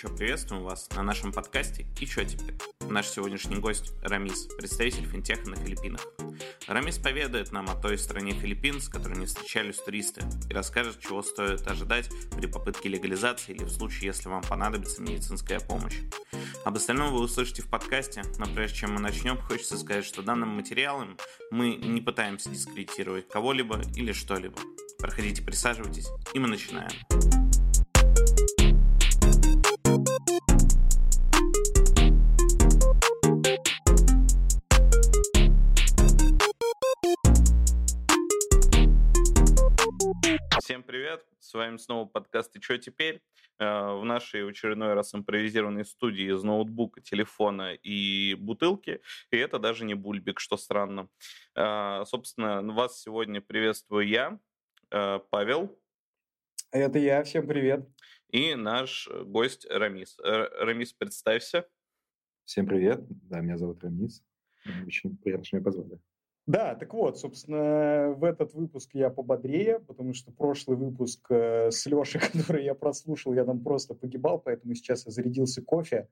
Горячо приветствуем вас на нашем подкасте «И чё теперь?». Наш сегодняшний гость Рамис, представитель финтеха на Филиппинах. Рамис поведает нам о той стране Филиппин, с которой не встречались туристы, и расскажет, чего стоит ожидать при попытке легализации или в случае, если вам понадобится медицинская помощь. Об остальном вы услышите в подкасте, но прежде чем мы начнем, хочется сказать, что данным материалом мы не пытаемся дискредитировать кого-либо или что-либо. Проходите, присаживайтесь, и мы начинаем. Привет! С вами снова подкаст «И чё теперь?» э, В нашей очередной раз импровизированной студии из ноутбука, телефона и бутылки. И это даже не бульбик, что странно. Э, собственно, вас сегодня приветствую я, э, Павел. Это я, всем привет. И наш гость Рамис. Рамис, представься. Всем привет, да, меня зовут Рамис. Очень приятно, что меня позвали. Да, так вот, собственно, в этот выпуск я пободрее, потому что прошлый выпуск э, с Лешей, который я прослушал, я там просто погибал, поэтому сейчас я зарядился кофе.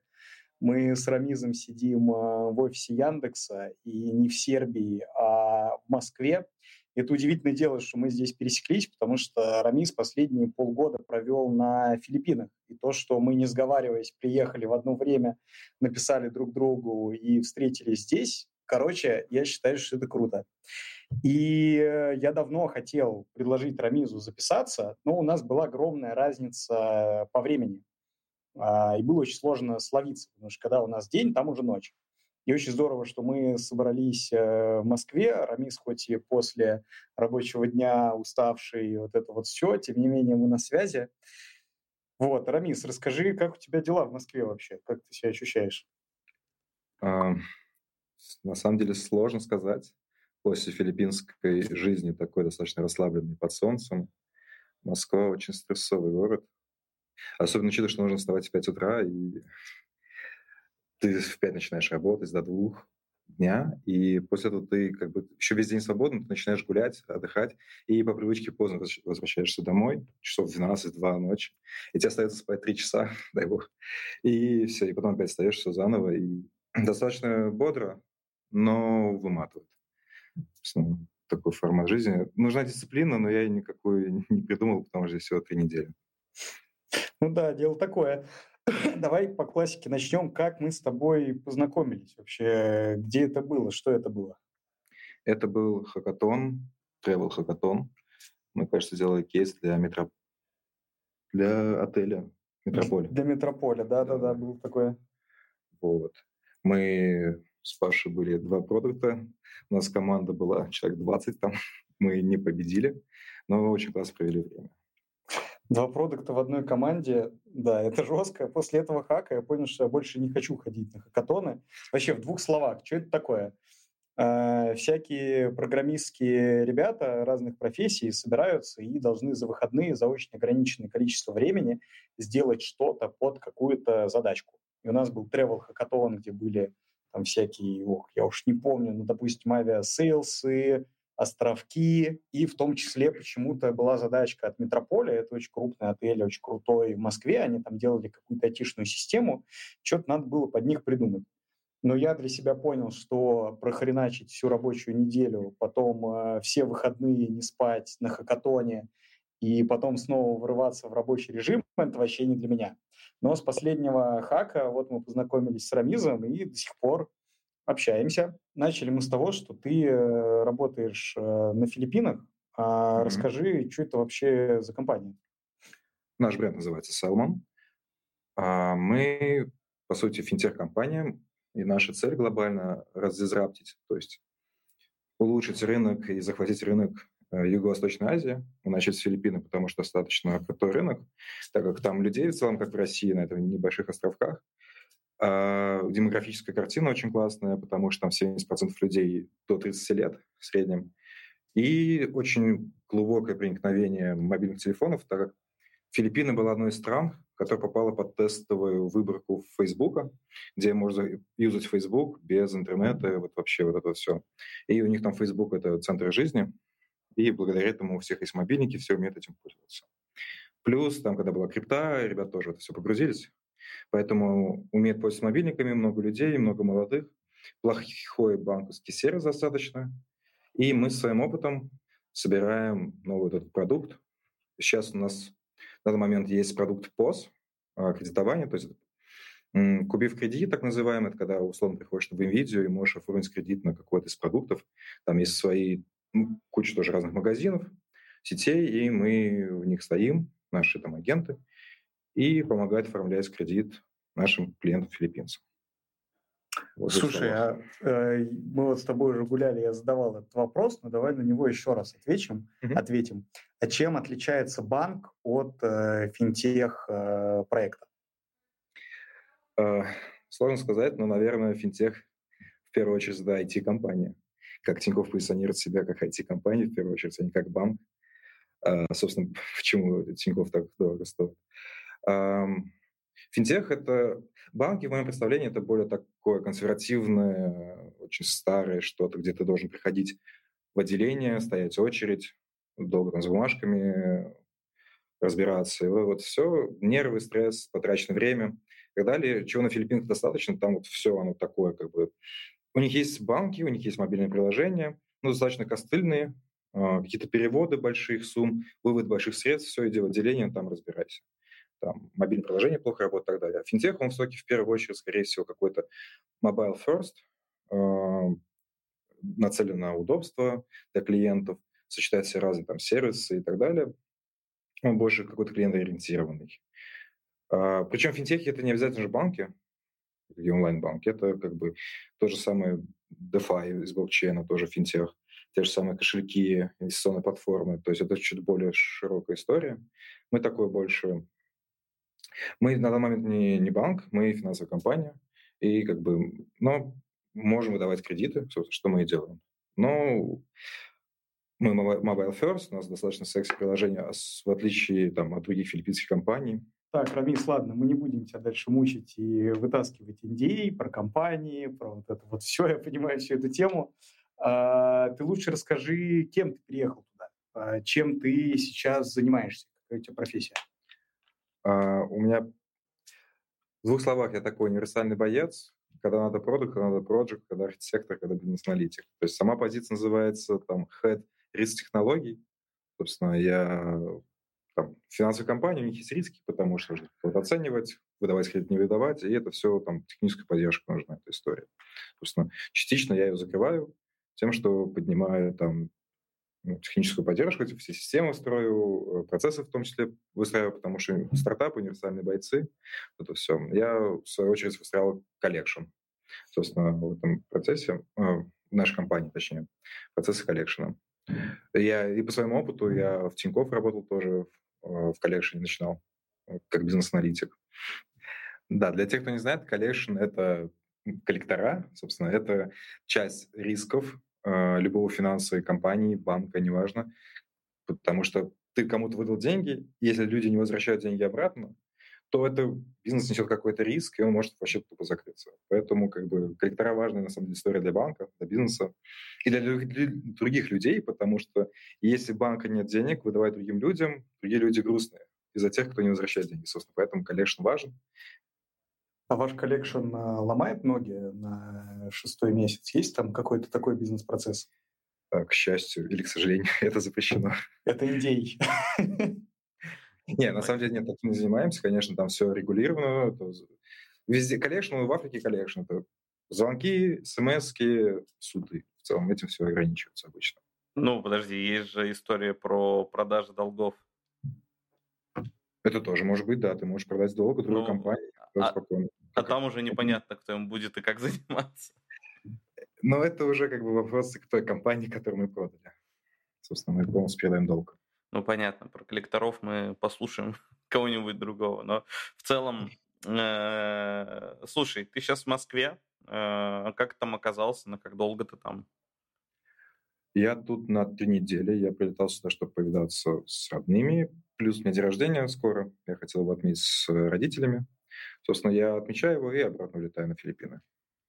Мы с Рамизом сидим э, в офисе Яндекса, и не в Сербии, а в Москве. Это удивительное дело, что мы здесь пересеклись, потому что Рамис последние полгода провел на Филиппинах. И то, что мы, не сговариваясь, приехали в одно время, написали друг другу и встретились здесь, Короче, я считаю, что это круто. И э, я давно хотел предложить Рамизу записаться, но у нас была огромная разница по времени. А, и было очень сложно словиться, потому что когда у нас день, там уже ночь. И очень здорово, что мы собрались э, в Москве. Рамис хоть и после рабочего дня уставший, вот это вот все, тем не менее мы на связи. Вот, Рамис, расскажи, как у тебя дела в Москве вообще? Как ты себя ощущаешь? На самом деле сложно сказать. После филиппинской жизни такой достаточно расслабленный под солнцем. Москва очень стрессовый город. Особенно учитывая, что нужно вставать в 5 утра, и ты в 5 начинаешь работать до двух дня, и после этого ты как бы еще весь день свободен, ты начинаешь гулять, отдыхать, и по привычке поздно возвращаешься домой, часов 12-2 ночи, и тебе остается спать 3 часа, дай бог, и все, и потом опять встаешь все заново, и достаточно бодро, но выматывает. Такой формат жизни. Нужна дисциплина, но я ее никакой не придумал, потому что здесь всего три недели. Ну да, дело такое. Давай по классике начнем. Как мы с тобой познакомились вообще? Где это было? Что это было? Это был хакатон, travel хакатон. Мы, кажется, сделали кейс для метро... для отеля Метрополя. Для Метрополя, да-да-да, было такое. Вот. Мы с Пашей были два продукта. У нас команда была человек 20 там. Мы не победили, но очень классно провели время. Два продукта в одной команде, да, это жестко. После этого хака я понял, что я больше не хочу ходить на хакатоны. Вообще, в двух словах, что это такое? Э, всякие программистские ребята разных профессий собираются и должны за выходные, за очень ограниченное количество времени сделать что-то под какую-то задачку. И у нас был travel хакатон, где были там всякие, ох, я уж не помню, ну, допустим, Aviasales ы, островки, и в том числе почему-то была задачка от Метрополя, это очень крупный отель, очень крутой в Москве, они там делали какую-то айтишную систему, что-то надо было под них придумать. Но я для себя понял, что прохреначить всю рабочую неделю, потом э, все выходные не спать на хакатоне, и потом снова врываться в рабочий режим, это вообще не для меня. Но с последнего хака вот мы познакомились с Рамизом и до сих пор общаемся. Начали мы с того, что ты э, работаешь э, на Филиппинах. А mm-hmm. Расскажи, что это вообще за компания? Наш бренд называется Salmon. А, мы, по сути, финтех-компания, и наша цель глобально раздизраптить, то есть улучшить рынок и захватить рынок Юго-Восточной Азии, начать с Филиппины, потому что достаточно крутой рынок, так как там людей в целом, как в России, на этом небольших островках. А демографическая картина очень классная, потому что там 70% людей до 30 лет в среднем. И очень глубокое проникновение мобильных телефонов, так как Филиппины была одной из стран, которая попала под тестовую выборку Фейсбука, где можно юзать Facebook без интернета, вот вообще вот это все. И у них там Facebook — это центр жизни — и благодаря этому у всех есть мобильники, все умеют этим пользоваться. Плюс, там, когда была крипта, ребята тоже это все погрузились. Поэтому умеют пользоваться мобильниками много людей, много молодых. Плохой банковский сервис достаточно. И мы своим опытом собираем новый этот продукт. Сейчас у нас на данный момент есть продукт POS, а, кредитование, то есть Купив кредит, так называемый, это когда условно приходишь в NVIDIA и можешь оформить кредит на какой-то из продуктов. Там есть свои, куча тоже разных магазинов, сетей, и мы в них стоим, наши там агенты, и помогают оформлять кредит нашим клиентам-филиппинцам. Вот Слушай, а, э, мы вот с тобой уже гуляли, я задавал этот вопрос, но давай на него еще раз ответим. Mm-hmm. ответим. А чем отличается банк от э, финтех э? Э, сложно сказать, но, наверное, финтех в первую очередь, да, IT-компания. Как Тинькофф позиционирует себя как IT-компания, в первую очередь, а не как банк. А, собственно, почему Тинькофф так дорого стоит. Финтех — это... Банки, в моем представлении, это более такое консервативное, очень старое что-то, где ты должен приходить в отделение, стоять очередь, долго там с бумажками разбираться. И вот все, нервы, стресс, потраченное время — так далее, чего на Филиппинах достаточно, там вот все оно такое, как бы. У них есть банки, у них есть мобильные приложения, ну, достаточно костыльные, а, какие-то переводы больших сумм, вывод больших средств, все, иди в отделение, там разбирайся. Там мобильное приложение плохо работает и так далее. А финтех, он все-таки в первую очередь, скорее всего, какой-то mobile first, э, нацелен на удобство для клиентов, сочетает все разные там сервисы и так далее. Он больше какой-то клиент-ориентированный. А, причем финтехи это не обязательно же банки, и онлайн-банки. Это как бы то же самое DeFi из блокчейна, тоже финтех. Те же самые кошельки, инвестиционные платформы. То есть это чуть более широкая история. Мы такой больше... Мы на данный момент не, не банк, мы финансовая компания. И как бы... Но можем выдавать кредиты, что мы и делаем. Но мы mobile first, у нас достаточно секси-приложение, а в отличие там, от других филиппинских компаний, так, Рамис, ладно, мы не будем тебя дальше мучить и вытаскивать идеи про компании, про вот это вот все, я понимаю всю эту тему. А, ты лучше расскажи, кем ты приехал туда, а, чем ты сейчас занимаешься, какая у тебя профессия? А, у меня в двух словах я такой универсальный боец, когда надо продукт, когда надо project, когда архитектор, когда бизнес-аналитик. То есть сама позиция называется там head риск технологий. Собственно, я там, финансовые компании, у них есть риски, потому что нужно вот оценивать, выдавать кредит, не выдавать, и это все там техническая поддержка нужна, эта история. Собственно, частично я ее закрываю тем, что поднимаю там ну, техническую поддержку, все системы строю, э, процессы в том числе выстраиваю, потому что стартапы, универсальные бойцы, это все. Я, в свою очередь, выстраивал collection. Собственно, в этом процессе, э, нашей компании, точнее, процессы collection а. Я и по своему опыту, я в Тинькофф работал тоже, в collection е начинал, э, как бизнес-аналитик. Да, для тех, кто не знает, collection — это коллектора, собственно, это часть рисков э, любого финансовой компании, банка, неважно, потому что ты кому-то выдал деньги, если люди не возвращают деньги обратно, то это бизнес несет какой-то риск, и он может вообще тупо закрыться. Поэтому как бы коллектора важная на самом деле история для банка, для бизнеса и для других людей, потому что если банка нет денег, выдавать другим людям, другие люди грустные из-за тех, кто не возвращает деньги. Собственно, поэтому collection важен. А ваш collection а, ломает ноги на шестой месяц? Есть там какой-то такой бизнес-процесс? К счастью или к сожалению, это запрещено. Это идеи. Не, на самом деле нет, таким не занимаемся. Конечно, там все регулировано. Везде collection, в Африке collection. Это звонки, смс суды. В целом этим все ограничивается обычно. Ну, подожди, есть же история про продажу долгов. Это тоже может быть, да. Ты можешь продать долг другой ну, компании. А, спокойно. а там уже непонятно, кто им будет и как заниматься. Но это уже как бы вопрос к той компании, которую мы продали. Собственно, мы полностью передаем долг. Ну, понятно, про коллекторов мы послушаем кого-нибудь другого. Но в целом, э, слушай, ты сейчас в Москве. Э, как там оказался? На как долго ты там? Я тут на три недели. Я прилетал сюда, чтобы повидаться с родными. Плюс у меня день рождения скоро. Я хотел его отметить с родителями. Собственно, я отмечаю его и обратно улетаю на Филиппины.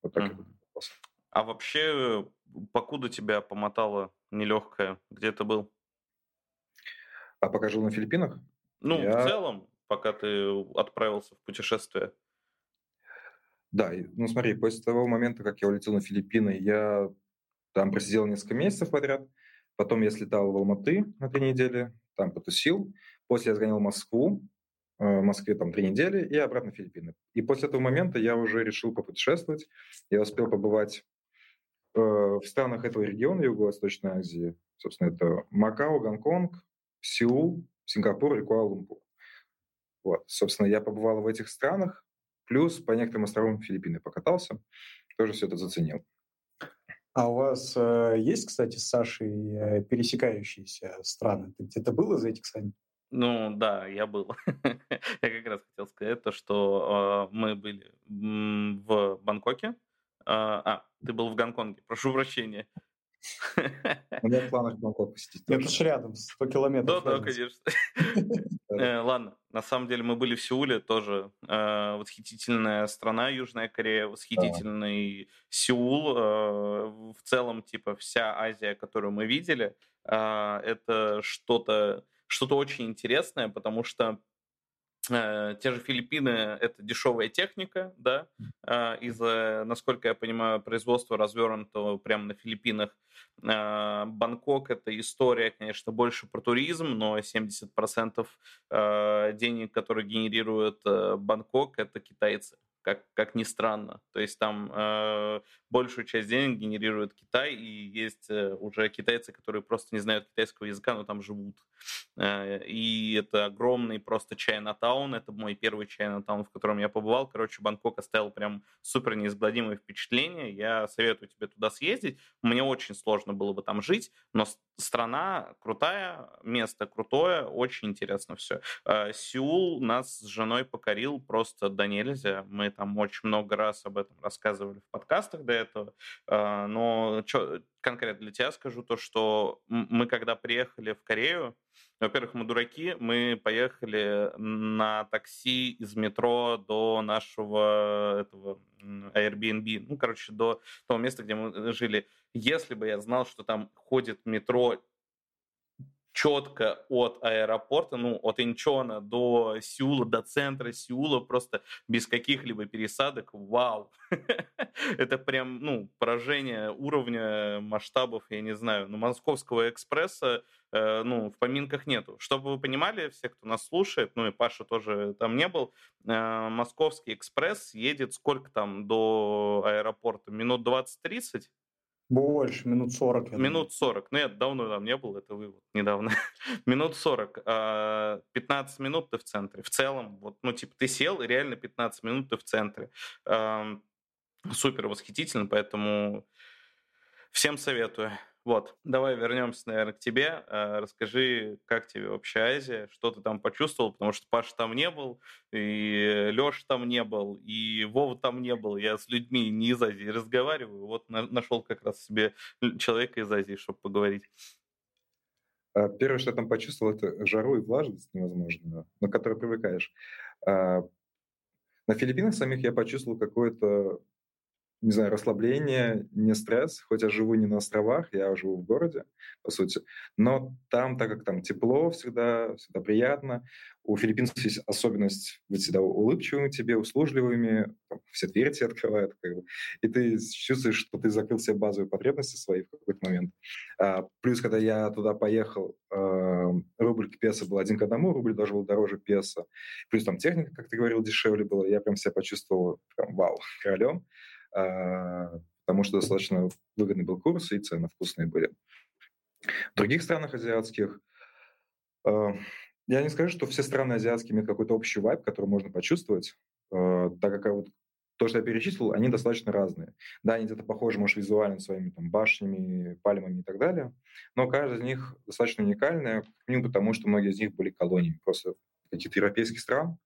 Вот так mm. я А вообще, покуда тебя помотало нелегкое, где ты был? А пока жил на Филиппинах, Ну, я... в целом, пока ты отправился в путешествие. Да, ну смотри, после того момента, как я улетел на Филиппины, я там просидел несколько месяцев подряд. Потом я слетал в Алматы на три недели, там потусил. После я сгонял в Москву, э, в Москве там три недели и обратно в Филиппины. И после этого момента я уже решил попутешествовать. Я успел побывать э, в странах этого региона Юго-Восточной Азии. Собственно, это Макао, Гонконг, Сеул, Сингапур и Куала-Лумпур. Вот. Собственно, я побывал в этих странах, плюс по некоторым островам Филиппины покатался, тоже все это заценил. А у вас э, есть, кстати, с Сашей э, пересекающиеся страны? Ты где-то был из этих, Сань? Ну да, я был. я как раз хотел сказать то, что э, мы были в Бангкоке. Э, а, ты был в Гонконге, прошу прощения. У меня в планах Бангкок посетить. Это же рядом, 100 километров. Да, да, конечно. Э, ладно, на самом деле мы были в Сеуле, тоже э, восхитительная страна Южная Корея, восхитительный Сеул. Э, в целом, типа, вся Азия, которую мы видели, это что-то что-то очень интересное, потому что те же Филиппины — это дешевая техника, да, э, из-за, насколько я понимаю, производства развернуто прямо на Филиппинах. Э, Бангкок — это история, конечно, больше про туризм, но 70% денег, которые генерирует Бангкок, это китайцы как, как ни странно. То есть там э, большую часть денег генерирует Китай, и есть э, уже китайцы, которые просто не знают китайского языка, но там живут. Э, и это огромный просто Чайна-таун. Это мой первый Чайна-таун, в котором я побывал. Короче, Бангкок оставил прям супер неизгладимое впечатление. Я советую тебе туда съездить. Мне очень сложно было бы там жить, но страна крутая, место крутое, очень интересно все. Э, Сеул нас с женой покорил просто до нельзя. Мы там очень много раз об этом рассказывали в подкастах до этого. Э, но конкретно для тебя скажу то, что мы когда приехали в Корею, во-первых, мы дураки, мы поехали на такси из метро до нашего этого Airbnb, ну, короче, до того места, где мы жили. Если бы я знал, что там ходит метро четко от аэропорта, ну, от Инчона до Сеула, до центра Сеула, просто без каких-либо пересадок, вау! Это прям, ну, поражение уровня масштабов, я не знаю, ну, Московского экспресса, э, ну, в поминках нету. Чтобы вы понимали, все, кто нас слушает, ну, и Паша тоже там не был, э, Московский экспресс едет сколько там до аэропорта? Минут 20-30? Больше, минут 40. Минут 40. Ну, я давно там не был, это вы вот недавно. минут 40. 15 а, минут ты в центре. В целом, вот, ну, типа, ты сел, и реально 15 минут ты в центре. Супер восхитительно, поэтому всем советую. Вот, давай вернемся, наверное, к тебе. А, расскажи, как тебе вообще Азия, что ты там почувствовал, потому что Паша там не был, и Леша там не был, и Вова там не был. Я с людьми не из Азии разговариваю. Вот нашел как раз себе человека из Азии, чтобы поговорить. А, первое, что я там почувствовал, это жару и влажность невозможную, на которую привыкаешь. А, на Филиппинах самих я почувствовал какое-то не знаю, расслабление, не стресс, хоть я живу не на островах, я живу в городе, по сути, но там, так как там тепло всегда, всегда приятно, у филиппинцев есть особенность быть всегда улыбчивыми тебе, услужливыми, там, все двери тебе открывают, как бы, и ты чувствуешь, что ты закрыл все базовые потребности свои в какой-то момент. А, плюс, когда я туда поехал, э, рубль к песо был один к одному, рубль даже был дороже песо, плюс там техника, как ты говорил, дешевле была, я прям себя почувствовал прям вау, королем. А, потому что достаточно выгодный был курс и цены вкусные были. В других странах азиатских а, я не скажу, что все страны азиатские имеют какой-то общий вайб, который можно почувствовать, а, так как вот то, что я перечислил, они достаточно разные. Да, они где-то похожи, может, визуально своими там, башнями, пальмами и так далее, но каждая из них достаточно уникальная, минимум потому, что многие из них были колониями просто каких-то европейских стран.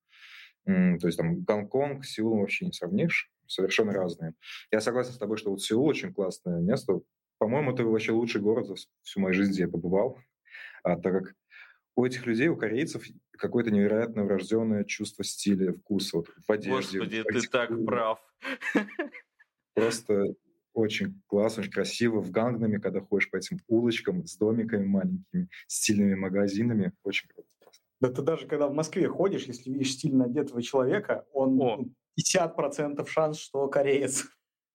То есть там Гонконг, Сеул вообще не сравнишь совершенно разные. Я согласен с тобой, что вот Сеул очень классное место. По-моему, это вообще лучший город за всю мою жизнь, где я побывал, а, так как у этих людей, у корейцев, какое-то невероятно врожденное чувство стиля, вкуса вот, в одежде. Господи, в ты так прав. Просто очень классно, очень красиво. В Гангнаме, когда ходишь по этим улочкам с домиками маленькими, стильными магазинами, очень круто. Да ты даже когда в Москве ходишь, если видишь стильно одетого человека, он О. 50% шанс, что кореец.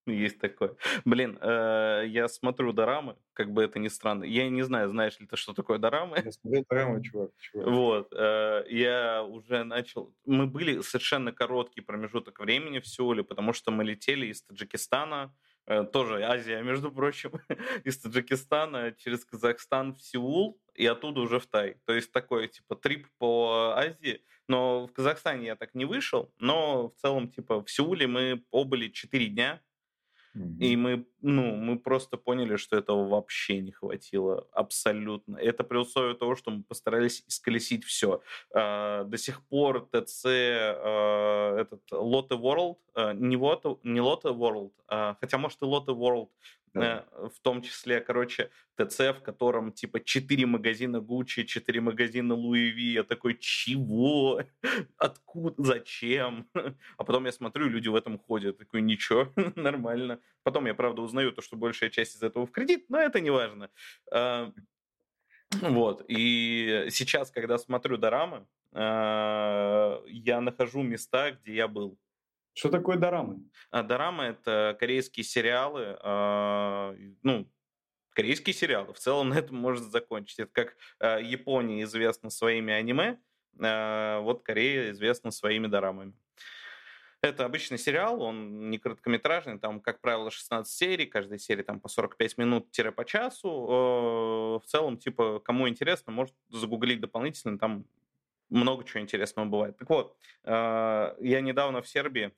Есть такое. Блин, э, я смотрю дорамы, как бы это ни странно. Я не знаю, знаешь ли ты, что такое дорамы. Я смотрел дорамы, чувак. чувак. Вот. Э, я уже начал... Мы были совершенно короткий промежуток времени в Сеуле, потому что мы летели из Таджикистана, тоже Азия, между прочим, из Таджикистана через Казахстан в Сеул, и оттуда уже в Тай. То есть такой, типа, трип по Азии. Но в Казахстане я так не вышел, но в целом, типа, в Сеуле мы побыли 4 дня, и мы, ну, мы просто поняли, что этого вообще не хватило абсолютно. Это при условии того, что мы постарались исколесить все. А, до сих пор ТЦ, а, этот Lotte World, а, не Lotte, не Lotte World, хотя, может, и Lotte World, да. В том числе, короче, ТЦ, в котором типа 4 магазина Gucci, 4 магазина Louis V. Я такой, чего? Откуда? Зачем? А потом я смотрю, люди в этом ходят. Такой, ничего, нормально. Потом я, правда, узнаю то, что большая часть из этого в кредит, но это не важно. А, вот. И сейчас, когда смотрю дорамы, а, я нахожу места, где я был. Что такое дорамы? А, дорамы — это корейские сериалы, а, ну, корейские сериалы. В целом на этом можно закончить. Это как а, Япония известна своими аниме, вот Корея известна своими дорамами. Это обычный сериал, он не короткометражный, там, как правило, 16 серий, каждая серия там по 45 минут-по часу. В целом, типа, кому интересно, может загуглить дополнительно, там много чего интересного бывает. Так вот, а, я недавно в Сербии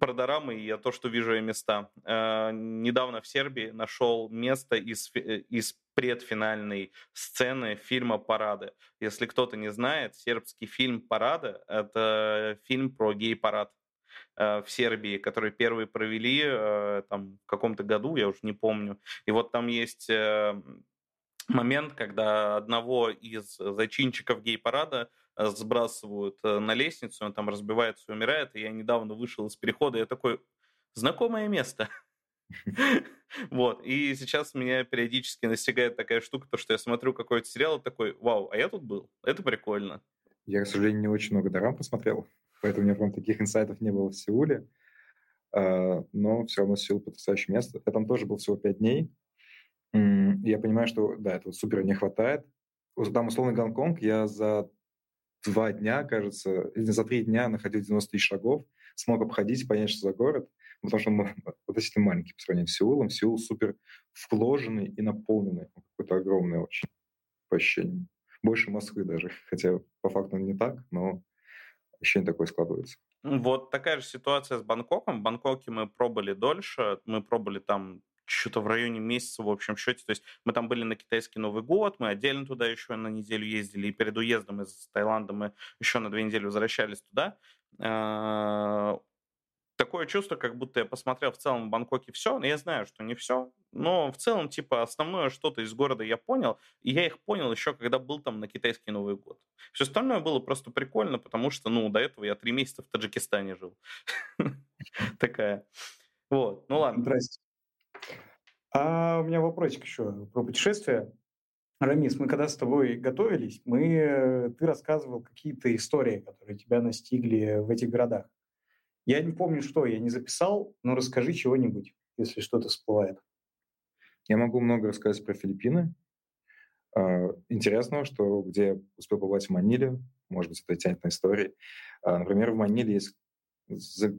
про дорамы и то, что вижу я места. А, недавно в Сербии нашел место из, э, из предфинальной сцены фильма «Парады». Если кто-то не знает, сербский фильм «Парада» — это фильм про гей-парад а, в Сербии, который первые провели там, в каком-то году, я уже не помню. И вот там есть э, момент, когда одного из зачинщиков гей-парада э, сбрасывают э, на лестницу, он там разбивается и умирает, и я недавно вышел из перехода, я такой, знакомое место. Вот, и сейчас меня периодически настигает такая штука, то, что я смотрю какой-то сериал такой, вау, а я тут был, это прикольно. Я, к сожалению, не очень много дорам посмотрел, поэтому у меня прям таких инсайтов не было в Сеуле, а, но все равно Сеул потрясающее место. Я там тоже был всего пять дней, я понимаю, что, да, этого супер не хватает. Там условный Гонконг я за два дня, кажется, или за три дня находил 90 тысяч шагов, смог обходить, понять, что за город, потому что он относительно маленький по сравнению с Сеулом. Сеул супер вложенный и наполненный, какой-то огромный очень по ощущениям. Больше Москвы даже, хотя по факту не так, но ощущение такое складывается. Вот такая же ситуация с Бангкоком. В Бангкоке мы пробовали дольше, мы пробовали там что-то в районе месяца в общем счете. То есть мы там были на китайский Новый год, мы отдельно туда еще на неделю ездили, и перед уездом из Таиланда мы еще на две недели возвращались туда. А, такое чувство, как будто я посмотрел в целом в Бангкоке все, но я знаю, что не все, но в целом, типа, основное что-то из города я понял, и я их понял еще, когда был там на китайский Новый год. Все остальное было просто прикольно, потому что, ну, до этого я три месяца в Таджикистане жил. Такая. Вот, ну ладно. Здрасте. А у меня вопросик еще про путешествия. Рамис, мы когда с тобой готовились, мы, ты рассказывал какие-то истории, которые тебя настигли в этих городах. Я не помню, что я не записал, но расскажи чего-нибудь, если что-то всплывает. Я могу много рассказать про Филиппины. А, интересно, что где я успел побывать в Маниле, может быть, это тянет на истории. А, например, в Маниле есть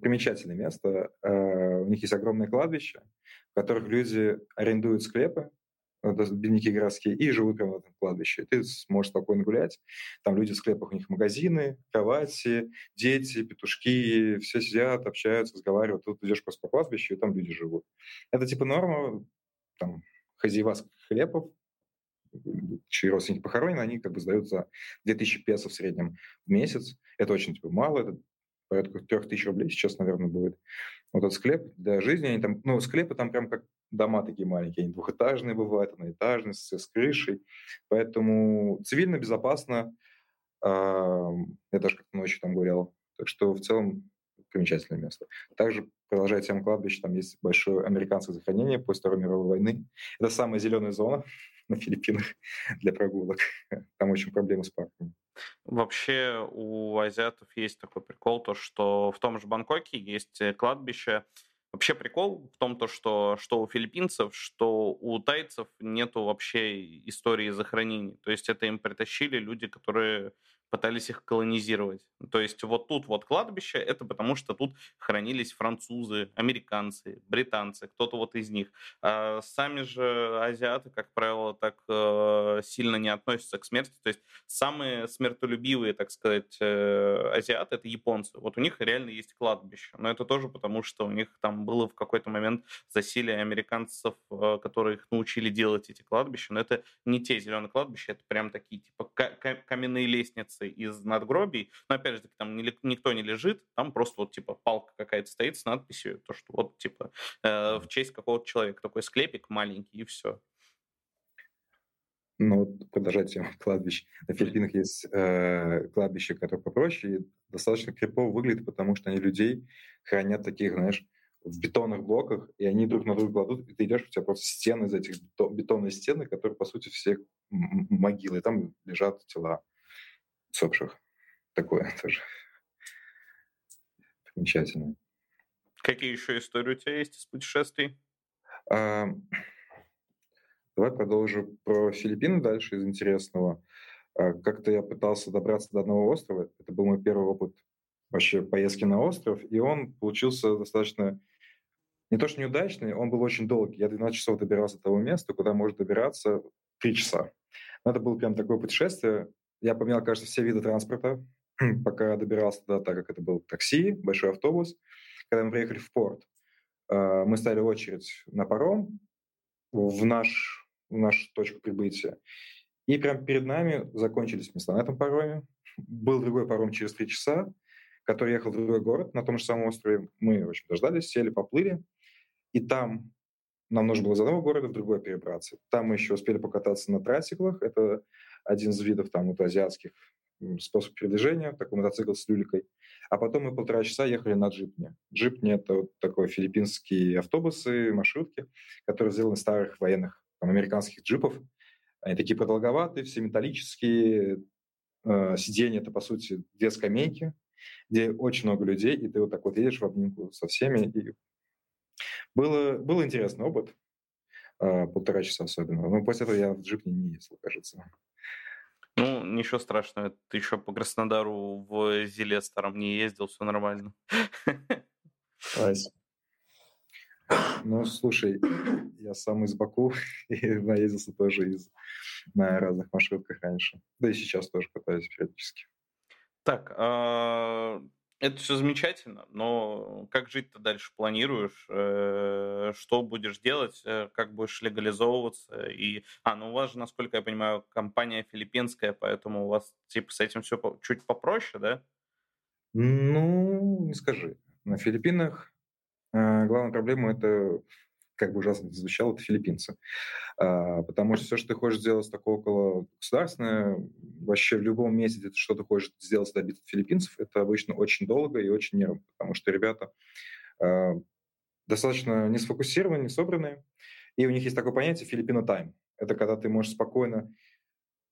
примечательное место. А, у них есть огромное кладбище, в которых люди арендуют склепы, бедняки городские, и живут прямо в этом кладбище. Ты сможешь спокойно гулять. Там люди в склепах, у них магазины, кровати, дети, петушки, все сидят, общаются, разговаривают. Тут идешь просто по кладбищу, и там люди живут. Это типа норма, там, хозяева хлебов, чьи родственники похоронены, они как бы сдают за 2000 песо в среднем в месяц. Это очень типа мало, это порядка трех тысяч рублей сейчас, наверное, будет. Вот этот склеп для жизни, они там, ну, склепы там прям как дома такие маленькие, они двухэтажные бывают, одноэтажные, с, крышей. Поэтому цивильно, безопасно. Я даже как-то ночью там гулял. Так что в целом примечательное место. Также, продолжая тему кладбища, там есть большое американское захоронение после Второй мировой войны. Это самая зеленая зона на Филиппинах для прогулок. Там очень проблемы с парком. Вообще у азиатов есть такой прикол, то что в том же Бангкоке есть э, кладбище. Вообще прикол в том, то, что что у филиппинцев, что у тайцев нету вообще истории захоронений. То есть это им притащили люди, которые пытались их колонизировать. То есть вот тут вот кладбище, это потому что тут хранились французы, американцы, британцы, кто-то вот из них. А сами же азиаты, как правило, так э, сильно не относятся к смерти. То есть самые смертолюбивые, так сказать, э, азиаты — это японцы. Вот у них реально есть кладбище. Но это тоже потому, что у них там было в какой-то момент засилие американцев, э, которые их научили делать эти кладбища. Но это не те зеленые кладбища, это прям такие типа каменные лестницы, лестницы из надгробий, но опять же там никто не лежит, там просто вот типа палка какая-то стоит с надписью, то что вот типа э, в честь какого-то человека. Такой склепик маленький и все. Ну, вот продолжать тему кладбищ. На Филиппинах есть э, кладбище, которое попроще и достаточно крипово выглядит, потому что они людей хранят таких, знаешь, в бетонных блоках, и они друг на друга кладут, и ты идешь, у тебя просто стены из этих бетонные стены, которые, по сути, все могилы, и там лежат тела усопших. Такое тоже примечательно. Какие еще истории у тебя есть из путешествий? А, давай продолжу про Филиппины дальше из интересного. А, как-то я пытался добраться до одного острова. Это был мой первый опыт вообще поездки на остров, и он получился достаточно не то что неудачный, он был очень долгий. Я 12 часов добирался до того места, куда может добираться 3 часа. Но это было прям такое путешествие. Я поменял, кажется, все виды транспорта, пока добирался туда, так как это был такси, большой автобус. Когда мы приехали в порт, э, мы стали очередь на паром в, наш, в нашу точку прибытия. И прямо перед нами закончились места на этом пароме. Был другой паром через три часа, который ехал в другой город на том же самом острове. Мы, в общем, дождались, сели, поплыли. И там нам нужно было из одного города в другой перебраться. Там мы еще успели покататься на трациклах. Это один из видов там вот азиатских способ передвижения, такой мотоцикл с люликой. А потом мы полтора часа ехали на джипне. Джипни — это вот такой филиппинские автобусы, маршрутки, которые сделаны из старых военных там, американских джипов. Они такие продолговатые, все металлические. Э, сиденья — это, по сути, две скамейки, где очень много людей, и ты вот так вот едешь в обнимку со всеми. И было, был интересный опыт, полтора часа особенно. Но после этого я в джипне не ездил, кажется. Ну, ничего страшного, ты еще по Краснодару в Зиле старом не ездил, все нормально. Ась. Ну, слушай, я сам из Баку и наездился тоже из, на разных маршрутках раньше. Да и сейчас тоже катаюсь периодически. Так, а, это все замечательно, но как жить-то дальше планируешь? Э, что будешь делать? Э, как будешь легализовываться? И, а, ну у вас же, насколько я понимаю, компания филиппинская, поэтому у вас типа с этим все чуть попроще, да? Ну, не скажи. На Филиппинах э, главная проблема это как бы ужасно не звучало, это филиппинцы. А, потому что все, что ты хочешь сделать такое около государственное, вообще в любом месте, где ты что-то хочешь сделать, добиться от филиппинцев, это обычно очень долго и очень нервно, потому что ребята а, достаточно не сфокусированы, не собранные, и у них есть такое понятие «филиппино тайм». Это когда ты можешь спокойно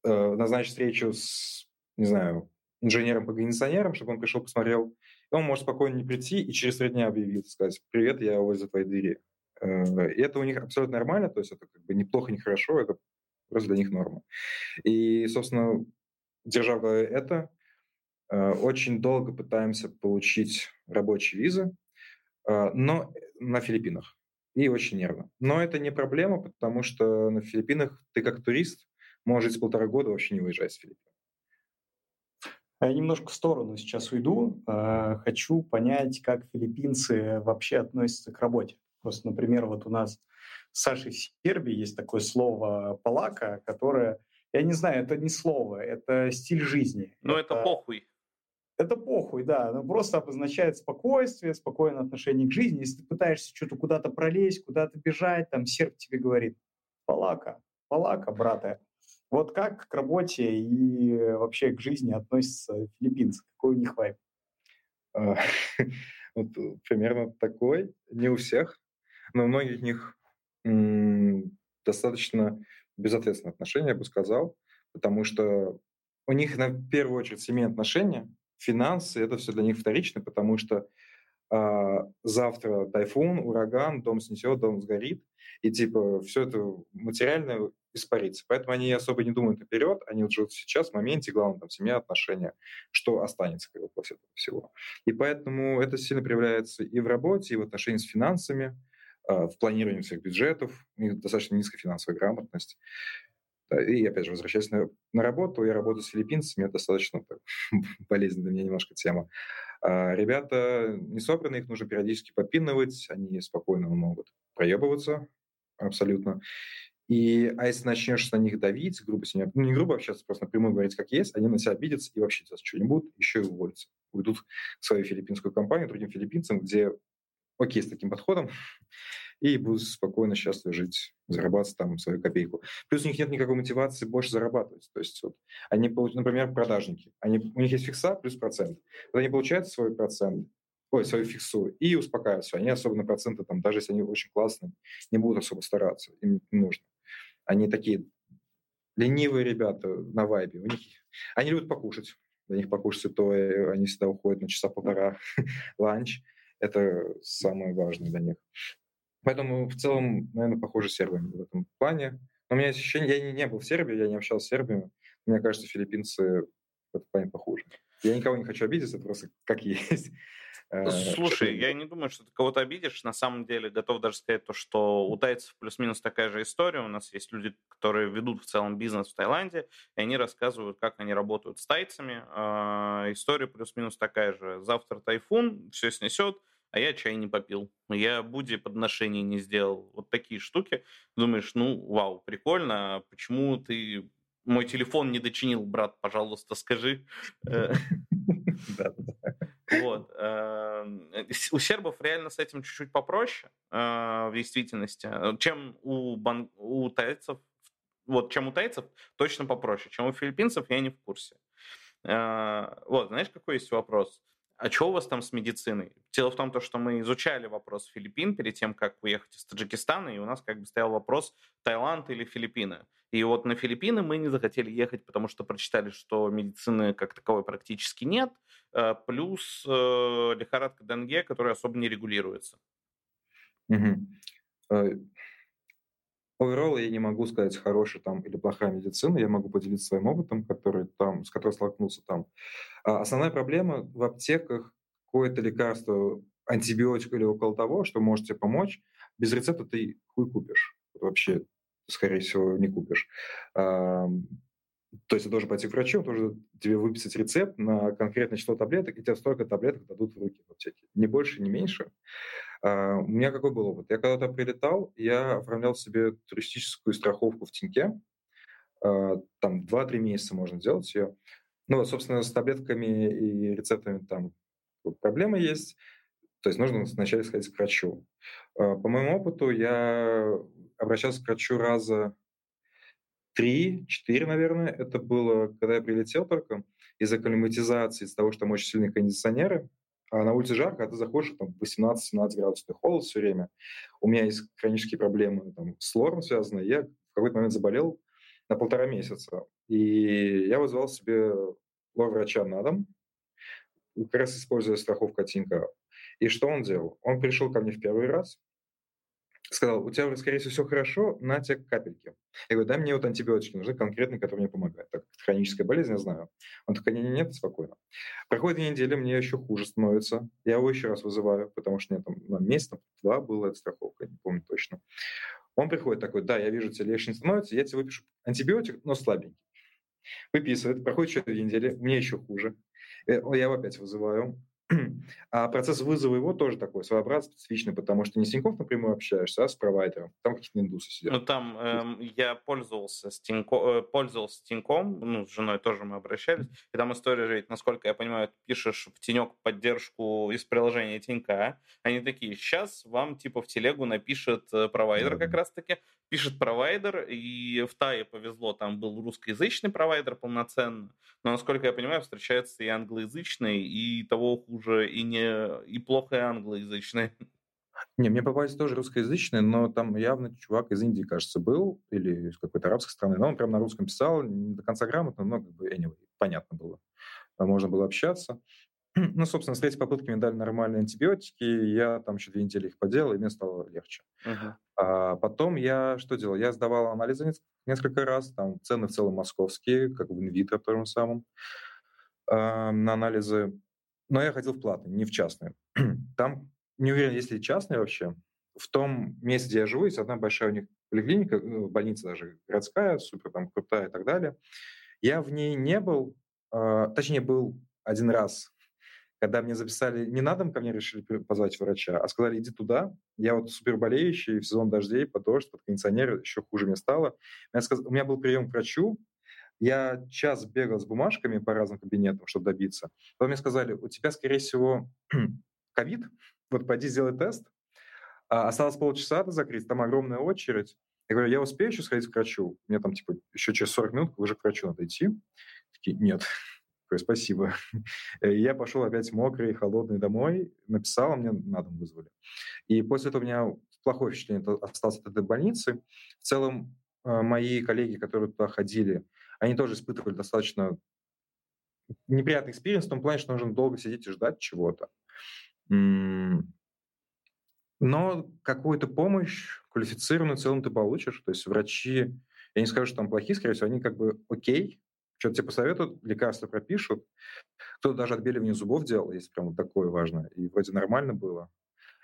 э, назначить встречу с, не знаю, инженером по кондиционерам, чтобы он пришел, посмотрел, и он может спокойно не прийти и через три дня объявить, сказать «Привет, я возле твоей двери». Э, и это у них абсолютно нормально, то есть это как бы неплохо, не хорошо, это просто для них норма. И, собственно, держа в голове это, э, очень долго пытаемся получить рабочие визы, э, но на Филиппинах. И очень нервно. Но это не проблема, потому что на Филиппинах ты как турист можешь жить полтора года вообще не выезжать с Филиппин. Я немножко в сторону сейчас уйду. Хочу понять, как филиппинцы вообще относятся к работе. Просто, например, вот у нас с Сашей в Сербии есть такое слово «палака», которое, я не знаю, это не слово, это стиль жизни. Ну, это, это похуй. Это похуй, да. Оно просто обозначает спокойствие, спокойное отношение к жизни. Если ты пытаешься что-то куда-то пролезть, куда-то бежать, там серб тебе говорит «палака, палака, брата». Вот как к работе и вообще к жизни относятся филиппинцы? Какой у них вайб? А, вот примерно такой. Не у всех но у многих них достаточно безответственное отношение, я бы сказал, потому что у них на первую очередь семейные отношения, финансы, это все для них вторично, потому что а, завтра тайфун, ураган, дом снесет, дом сгорит, и типа все это материальное испарится. Поэтому они особо не думают наперед, они вот живут сейчас, в моменте, главное, там, семья, отношения, что останется как бы, после этого всего. И поэтому это сильно проявляется и в работе, и в отношении с финансами, в планировании всех бюджетов, у них достаточно низкая финансовая грамотность. И, опять же, возвращаясь на, на работу, я работаю с филиппинцами, это достаточно так, болезненная для меня немножко тема. А ребята не собраны, их нужно периодически подпинывать, они спокойно могут проебываться абсолютно. И, а если начнешь на них давить, грубо с ними, ну не грубо общаться, просто напрямую говорить, как есть, они на себя обидятся и вообще делать что нибудь еще и уволятся. Уйдут в свою филиппинскую компанию, другим филиппинцам, где окей с таким подходом, и будут спокойно, счастливо жить, зарабатывать там свою копейку. Плюс у них нет никакой мотивации больше зарабатывать. То есть вот они, например, продажники, они, у них есть фикса плюс процент. Вот они получают свой процент, ой, свою фиксу и успокаиваются. Они особо на проценты, там, даже если они очень классные, не будут особо стараться, им не нужно. Они такие ленивые ребята на вайбе. У них, они любят покушать. Для них покушать то они всегда уходят на часа полтора ланч. Это самое важное для них. Поэтому в целом, наверное, похоже с сербами в этом плане. Но у меня ощущение, я не, не был в Сербии, я не общался с сербами. Мне кажется, филиппинцы в этом плане похуже. Я никого не хочу обидеть, это просто как есть. Э, слушай, я не думаю, что ты кого-то обидишь. На самом деле, готов даже сказать то, что у тайцев плюс-минус такая же история. У нас есть люди, которые ведут в целом бизнес в Таиланде, и они рассказывают, как они работают с тайцами. А, история плюс-минус такая же. Завтра тайфун, все снесет, а я чай не попил. Я Буди подношений не сделал. Вот такие штуки. Думаешь, ну, вау, прикольно. А почему ты мой телефон не дочинил, брат, пожалуйста, скажи. Э, вот. Эм, у сербов реально с этим чуть-чуть попроще э, в действительности, чем у, бан... у тайцев. Вот, чем у тайцев точно попроще, чем у филиппинцев, я не в курсе. Э, вот, знаешь, какой есть вопрос? А что у вас там с медициной? Дело в том, что мы изучали вопрос Филиппин перед тем, как уехать из Таджикистана, и у нас как бы стоял вопрос Таиланд или Филиппины. И вот на Филиппины мы не захотели ехать, потому что прочитали, что медицины как таковой практически нет, э, плюс э, лихорадка Денге, которая особо не регулируется. Угу. Overall я не могу сказать, хорошая там или плохая медицина, я могу поделиться своим опытом, который там, с которым столкнулся там. А основная проблема в аптеках какое-то лекарство, антибиотик или около того, что может тебе помочь, без рецепта ты хуй купишь. Вообще, скорее всего, не купишь. То есть ты должен пойти к врачу, он должен тебе выписать рецепт на конкретное число таблеток, и тебе столько таблеток дадут в руки в аптеке. Ни больше, ни меньше. А, у меня какой был опыт? Я когда-то прилетал, я оформлял себе туристическую страховку в Тиньке. А, там 2-3 месяца можно сделать ее. Ну вот, собственно, с таблетками и рецептами там проблемы есть. То есть нужно вначале сходить к врачу. А, по моему опыту я обращался к врачу раза три, четыре, наверное, это было, когда я прилетел только, из-за климатизации, из-за того, что там очень сильные кондиционеры, а на улице жарко, а ты заходишь, там 18-17 градусов, холод все время. У меня есть хронические проблемы там, с лором связанные. Я в какой-то момент заболел на полтора месяца. И я вызвал себе лор-врача на дом, как раз используя страховку от И что он делал? Он пришел ко мне в первый раз, сказал, у тебя, скорее всего, все хорошо, на тебе капельки. Я говорю, дай мне вот антибиотики, нужны конкретные, которые мне помогают. Так, хроническая болезнь, я знаю. Он такой, нет, нет, спокойно. Проходит две недели, мне еще хуже становится. Я его еще раз вызываю, потому что мне там на месяц, там, два было эта страховка, не помню точно. Он приходит такой, да, я вижу, тебе легче не становится, я тебе выпишу антибиотик, но слабенький. Выписывает, проходит еще две недели, мне еще хуже. Э, я его опять вызываю, а процесс вызова его тоже такой своеобразный, специфичный, потому что не с Тинькофф напрямую общаешься, а с провайдером. Там какие-то индусы сидят. Ну, там эм, я пользовался, с Тинько, э, пользовался Тиньком, ну, с женой тоже мы обращались, и там история же, насколько я понимаю, ты пишешь в Тинек поддержку из приложения Тинька, они такие, сейчас вам типа в телегу напишет э, провайдер как раз-таки, пишет провайдер, и в Тае повезло, там был русскоязычный провайдер полноценный, но, насколько я понимаю, встречается и англоязычный, и того хуже, и, не, и плохо и англоязычный. Не, мне попались тоже русскоязычные, но там явно чувак из Индии, кажется, был, или из какой-то арабской страны, но он прям на русском писал, не до конца грамотно, но как бы anyway, понятно было. Можно было общаться. Ну, собственно, с третьей попытки мне дали нормальные антибиотики, я там еще две недели их поделал, и мне стало легче. Uh-huh. А потом я что делал? Я сдавал анализы несколько раз, там цены в целом московские, как в инвитро том самом, э, на анализы. Но я ходил в платные, не в частные. Там, не уверен, есть ли частные вообще. В том месте, где я живу, есть одна большая у них поликлиника, ну, больница даже городская, супер там крутая и так далее. Я в ней не был, э, точнее, был один раз когда мне записали не на дом, ко мне решили позвать врача, а сказали, иди туда. Я вот супер болеющий, в сезон дождей, под дождь, под кондиционер, еще хуже мне стало. Меня сказ... У меня был прием к врачу, я час бегал с бумажками по разным кабинетам, чтобы добиться. Потом мне сказали, у тебя, скорее всего, ковид, вот пойди сделай тест. А осталось полчаса до закрыть, там огромная очередь. Я говорю, я успею еще сходить к врачу? Мне там, типа, еще через 40 минут уже к врачу надо идти. Такие, нет, такой, спасибо. Э, я пошел опять мокрый, холодный домой, написал, а мне на дом вызвали. И после этого у меня плохое впечатление осталось от этой больницы. В целом, э, мои коллеги, которые туда ходили, они тоже испытывали достаточно неприятный experience в том плане, что нужно долго сидеть и ждать чего-то. Но какую-то помощь квалифицированную в целом ты получишь. То есть врачи, я не скажу, что там плохие, скорее всего, они как бы окей, что-то тебе посоветуют, лекарства пропишут. Кто-то даже отбеливание зубов делал, если прям вот такое важно. И вроде нормально было.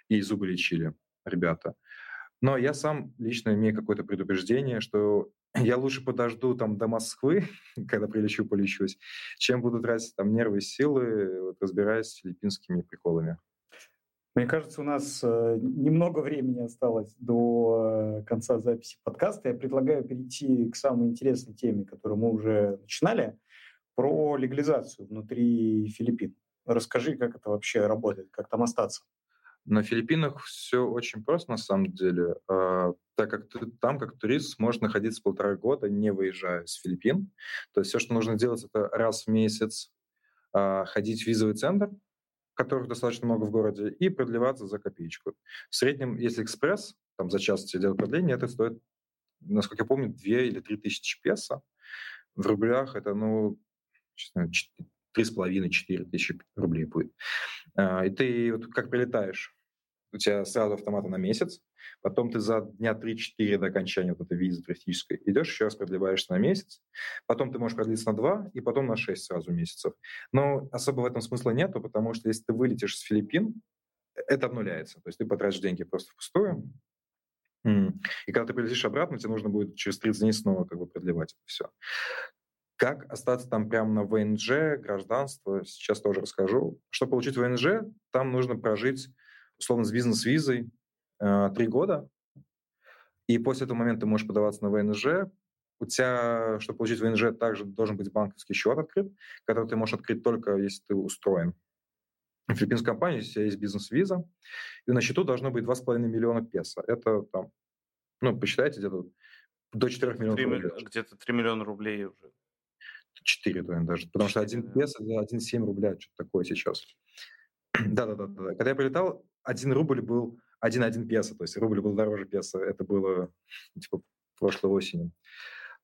И зубы лечили ребята. Но я сам лично имею какое-то предупреждение, что я лучше подожду там до Москвы, когда прилечу, полечусь, чем буду тратить там нервы и силы, вот, разбираясь с филиппинскими приколами. Мне кажется, у нас э, немного времени осталось до э, конца записи подкаста. Я предлагаю перейти к самой интересной теме, которую мы уже начинали, про легализацию внутри Филиппин. Расскажи, как это вообще работает, как там остаться. На Филиппинах все очень просто на самом деле, э, так как ты там как турист сможешь находиться полтора года, не выезжая с Филиппин. То есть все, что нужно делать, это раз в месяц э, ходить в визовый центр, которых достаточно много в городе, и продлеваться за копеечку. В среднем, если экспресс, там за час тебе делают продление, это стоит, насколько я помню, 2 или 3 тысячи песо. В рублях это, ну, три с половиной, четыре тысячи рублей будет. А, и ты вот как прилетаешь у тебя сразу автомата на месяц, потом ты за дня 3-4 до окончания вот этой визы туристической идешь, еще раз продлеваешься на месяц, потом ты можешь продлиться на 2, и потом на 6 сразу месяцев. Но особо в этом смысла нету, потому что если ты вылетишь с Филиппин, это обнуляется. То есть ты потратишь деньги просто впустую, и когда ты прилетишь обратно, тебе нужно будет через 30 дней снова как бы продлевать это все. Как остаться там прямо на ВНЖ, гражданство, сейчас тоже расскажу. Чтобы получить ВНЖ, там нужно прожить условно, с бизнес-визой э, три года, и после этого момента ты можешь подаваться на ВНЖ. У тебя, чтобы получить ВНЖ, также должен быть банковский счет открыт, который ты можешь открыть только если ты устроен. В филиппинской компании, у тебя есть бизнес-виза, и на счету должно быть 2,5 миллиона песо. Это там, ну, посчитайте, где-то до 4 миллионов 3, рублей. Где-то 3 миллиона рублей уже. 4, наверное, даже. Потому 4, что 1 песо, 1,7 рубля, что-то такое сейчас. Да-да-да. Когда я прилетал, один рубль был 1,1 песо, то есть рубль был дороже песо. Это было типа прошлой осенью.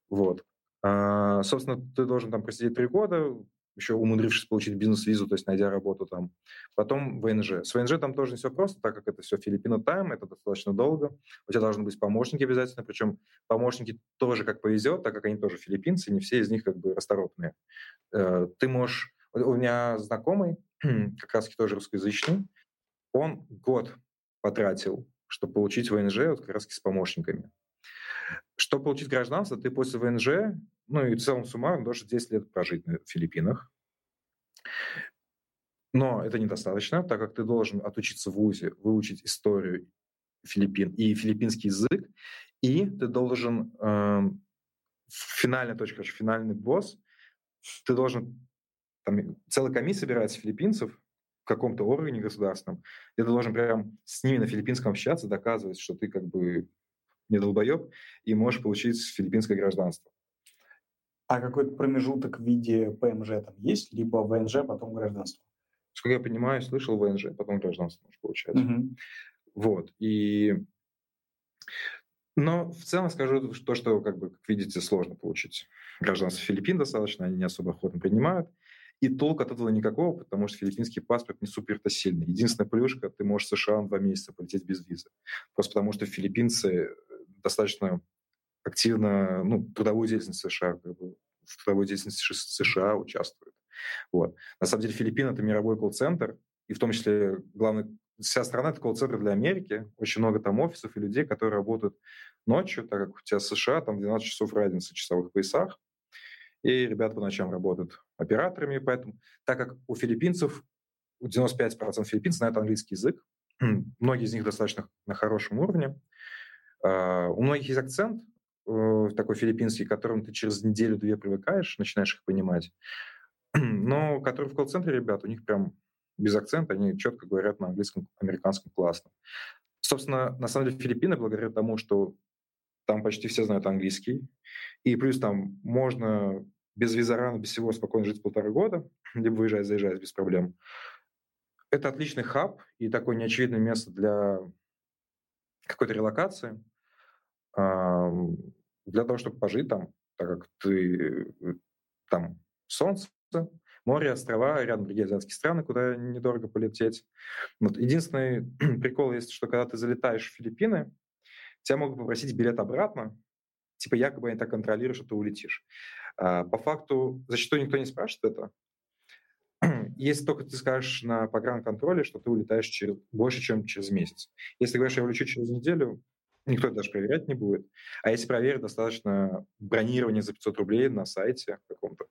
Вот. А, собственно, ты должен там просидеть три года, еще умудрившись получить бизнес-визу, то есть найдя работу там. Потом ВНЖ. С ВНЖ там тоже не все просто, так как это все Филиппино тайм, это достаточно долго. У тебя должны быть помощники обязательно, причем помощники тоже как повезет, так как они тоже филиппинцы, не все из них как бы расторопные. Э, ты можешь... У меня знакомый, как раз тоже русскоязычный, он год потратил, чтобы получить ВНЖ вот как раз с помощниками. Чтобы получить гражданство, ты после ВНЖ, ну и в целом суммарно должен 10 лет прожить на Филиппинах. Но это недостаточно, так как ты должен отучиться в ВУЗе, выучить историю Филиппин и филиппинский язык, и ты должен, э, финальная точка, финальный босс, ты должен, там целая комиссия собирается филиппинцев, каком-то органе государственном, где ты должен прям с ними на филиппинском общаться, доказывать, что ты как бы не долбоеб, и можешь получить филиппинское гражданство. А какой-то промежуток в виде ПМЖ там есть? Либо ВНЖ, потом гражданство? Сколько я понимаю, слышал ВНЖ, потом гражданство можешь получать. Угу. Вот. И... Но в целом скажу то, что, как, бы, как видите, сложно получить гражданство Филиппин достаточно, они не особо охотно принимают. И толк от этого никакого, потому что филиппинский паспорт не супер-то сильный. Единственная плюшка, ты можешь в США на два месяца полететь без визы. Просто потому что филиппинцы достаточно активно, ну, трудовую деятельность США, в трудовой деятельности США участвуют. Вот. На самом деле Филиппины — это мировой колл-центр, и в том числе главный вся страна — это колл-центр для Америки. Очень много там офисов и людей, которые работают ночью, так как у тебя США там 12 часов разницы в часовых поясах и ребята по ночам работают операторами, поэтому, так как у филиппинцев, 95% филиппинцев знают английский язык, многие из них достаточно на хорошем уровне, uh, у многих есть акцент uh, такой филиппинский, к которому ты через неделю-две привыкаешь, начинаешь их понимать, но которые в колл-центре ребят, у них прям без акцента, они четко говорят на английском, американском классно. Собственно, на самом деле Филиппины, благодаря тому, что там почти все знают английский, и плюс там можно без визарана, без всего спокойно жить полтора года, либо выезжать, заезжать без проблем. Это отличный хаб и такое неочевидное место для какой-то релокации, для того, чтобы пожить там, так как ты там солнце, море, острова, рядом другие азиатские страны, куда недорого полететь. Вот. Единственный прикол есть, что когда ты залетаешь в Филиппины, тебя могут попросить билет обратно, типа якобы они так контролируют, что ты улетишь. А, по факту зачастую никто не спрашивает это. Если только ты скажешь на погранконтроле, что ты улетаешь через, больше, чем через месяц. Если говоришь, я улечу через неделю, никто это даже проверять не будет. А если проверить, достаточно бронирование за 500 рублей на сайте каком-то.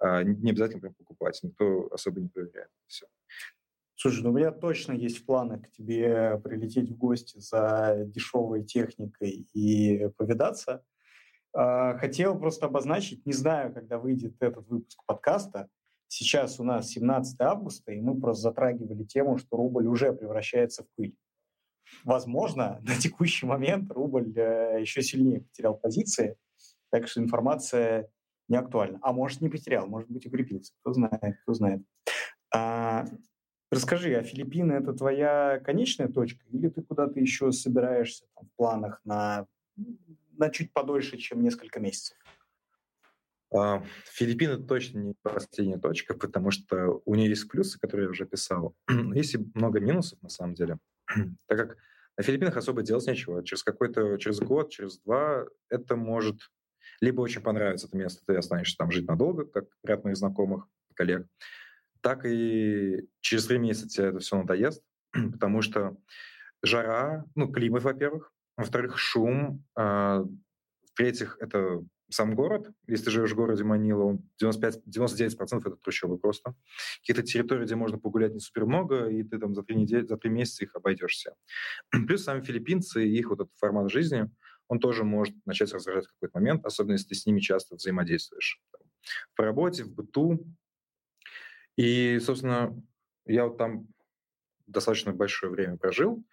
А, не обязательно прям покупать, никто особо не проверяет. Все. Слушай, ну у меня точно есть в планах к тебе прилететь в гости за дешевой техникой и повидаться. А, хотел просто обозначить, не знаю, когда выйдет этот выпуск подкаста, сейчас у нас 17 августа, и мы просто затрагивали тему, что рубль уже превращается в пыль. Возможно, на текущий момент рубль э, еще сильнее потерял позиции, так что информация не актуальна. А может, не потерял, может быть, укрепился. Кто знает, кто знает. А, Расскажи, а Филиппины это твоя конечная точка, или ты куда-то еще собираешься там, в планах на, на чуть подольше, чем несколько месяцев? А, Филиппины точно не последняя точка, потому что у нее есть плюсы, которые я уже писал. есть и много минусов на самом деле, так как на Филиппинах особо делать нечего. Через какой-то, через год, через два это может либо очень понравиться это место, ты останешься там жить надолго, как ряд моих знакомых, коллег, так и через три месяца тебе это все надоест, потому что жара, ну, климат, во-первых, во-вторых, шум, а, в-третьих, это сам город. Если ты живешь в городе Манила, он 95, 99% это трущобы просто. Какие-то территории, где можно погулять не супер много, и ты там за три, недели, за три месяца их обойдешься. Плюс сами филиппинцы, их вот этот формат жизни, он тоже может начать раздражать в какой-то момент, особенно если ты с ними часто взаимодействуешь. В работе, в быту, и, собственно, я вот там достаточно большое время прожил,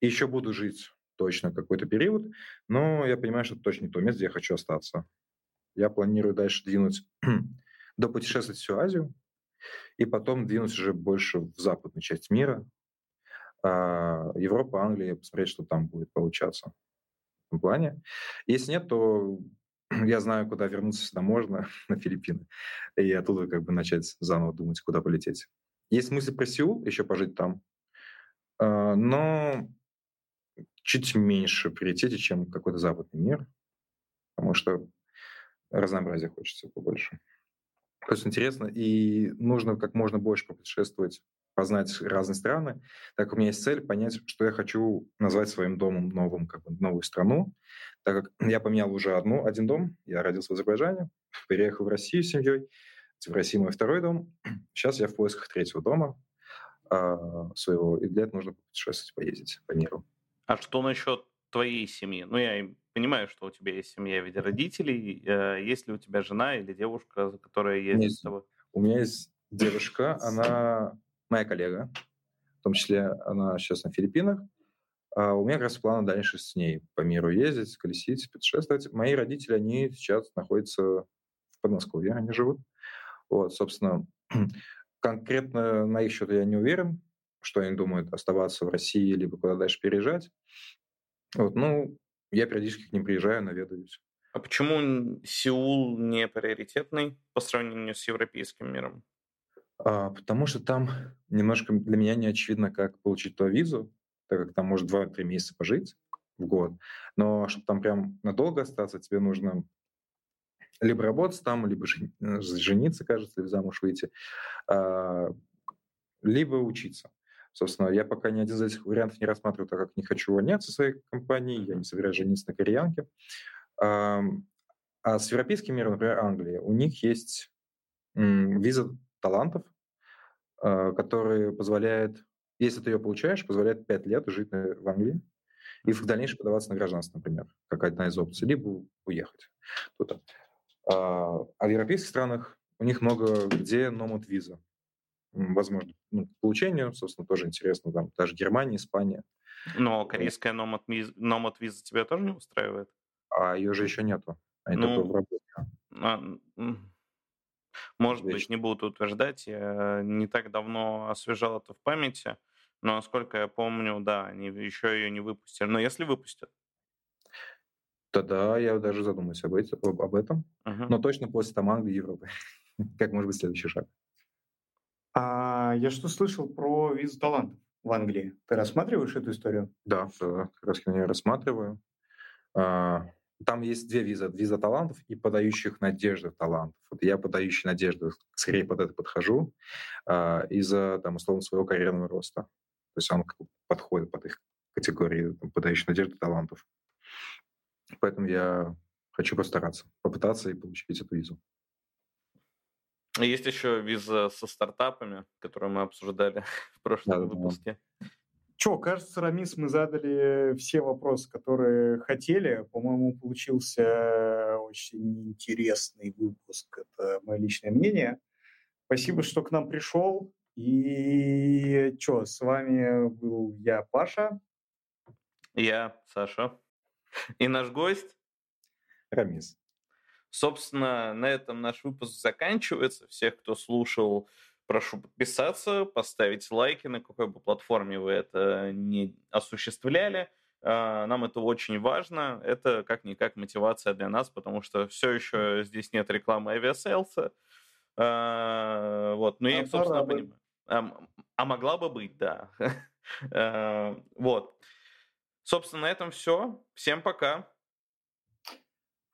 и еще буду жить точно какой-то период, но я понимаю, что это точно не то место, где я хочу остаться. Я планирую дальше двинуть до путешествовать всю Азию, и потом двинуть уже больше в западную часть мира, а Европа, Англия, посмотреть, что там будет получаться в этом плане. Если нет, то я знаю, куда вернуться всегда можно, на Филиппины, и оттуда как бы начать заново думать, куда полететь. Есть мысль про Сеул, еще пожить там, а, но чуть меньше приоритете, чем какой-то западный мир, потому что разнообразия хочется побольше. То есть интересно, и нужно как можно больше попутешествовать познать разные страны. Так у меня есть цель понять, что я хочу назвать своим домом новым, как бы новую страну. Так как я поменял уже одну, один дом, я родился в Азербайджане, переехал в Россию с семьей, в России мой второй дом. Сейчас я в поисках третьего дома э, своего, и для этого нужно путешествовать, поездить по миру. А что насчет твоей семьи? Ну, я понимаю, что у тебя есть семья в виде родителей. Э, есть ли у тебя жена или девушка, которая ездит с тобой? У меня есть девушка, она моя коллега, в том числе она сейчас на Филиппинах. А у меня как раз планы дальше с ней по миру ездить, колесить, путешествовать. Мои родители, они сейчас находятся в Подмосковье, они живут. Вот, собственно, конкретно на их счет я не уверен. Что они думают, оставаться в России, либо куда дальше переезжать. Вот, ну, я периодически к ним приезжаю, наведаюсь. А почему Сеул не приоритетный по сравнению с европейским миром? А, потому что там немножко для меня не очевидно, как получить ту визу, так как там может 2-3 месяца пожить в год. Но чтобы там прям надолго остаться, тебе нужно либо работать там, либо э, жениться, кажется, или замуж выйти, а, либо учиться. Собственно, я пока ни один из этих вариантов не рассматриваю, так как не хочу увольняться своей компании, я не собираюсь жениться на кореянке. А с европейским миром, например, Англия, у них есть виза талантов, а, которые позволяет, если ты ее получаешь, позволяет 5 лет жить в Англии и в дальнейшем подаваться на гражданство, например, как одна из опций, либо уехать туда. А в европейских странах у них много где номад виза. Возможно, ну, получение, собственно, тоже интересно. Там даже Германия, Испания. Но корейская номад виза тебя тоже не устраивает? А ее же еще нету. Они ну, в работе. А, может Вечно. быть, не буду утверждать. Я не так давно освежал это в памяти. Но, насколько я помню, да, они еще ее не выпустили. Но если выпустят, Тогда я даже задумаюсь об, этом. Uh-huh. Но точно после там Англии, Европы. как может быть следующий шаг? А я что слышал про визу талантов в Англии? Ты рассматриваешь эту историю? Да, как раз я рассматриваю. А, там есть две визы. Виза талантов и подающих надежды талантов. Вот я подающий надежды, скорее под это подхожу а, из-за, там, условно, своего карьерного роста. То есть он подходит под их категории там, подающих надежды талантов. Поэтому я хочу постараться, попытаться и получить эту визу. Есть еще виза со стартапами, которую мы обсуждали в прошлом да, выпуске. Да. Че, кажется, Рамис, мы задали все вопросы, которые хотели. По-моему, получился очень интересный выпуск. Это мое личное мнение. Спасибо, что к нам пришел. И что, с вами был я, Паша. Я, Саша. И наш гость Рамис. Собственно, на этом наш выпуск заканчивается. Всех, кто слушал, прошу подписаться, поставить лайки, на какой бы платформе вы это не осуществляли. А, нам это очень важно. Это как-никак мотивация для нас, потому что все еще здесь нет рекламы авиаселса. А, вот, ну, я, собственно, понимаю. А, а могла бы быть, да. Вот. Собственно, на этом все. Всем пока.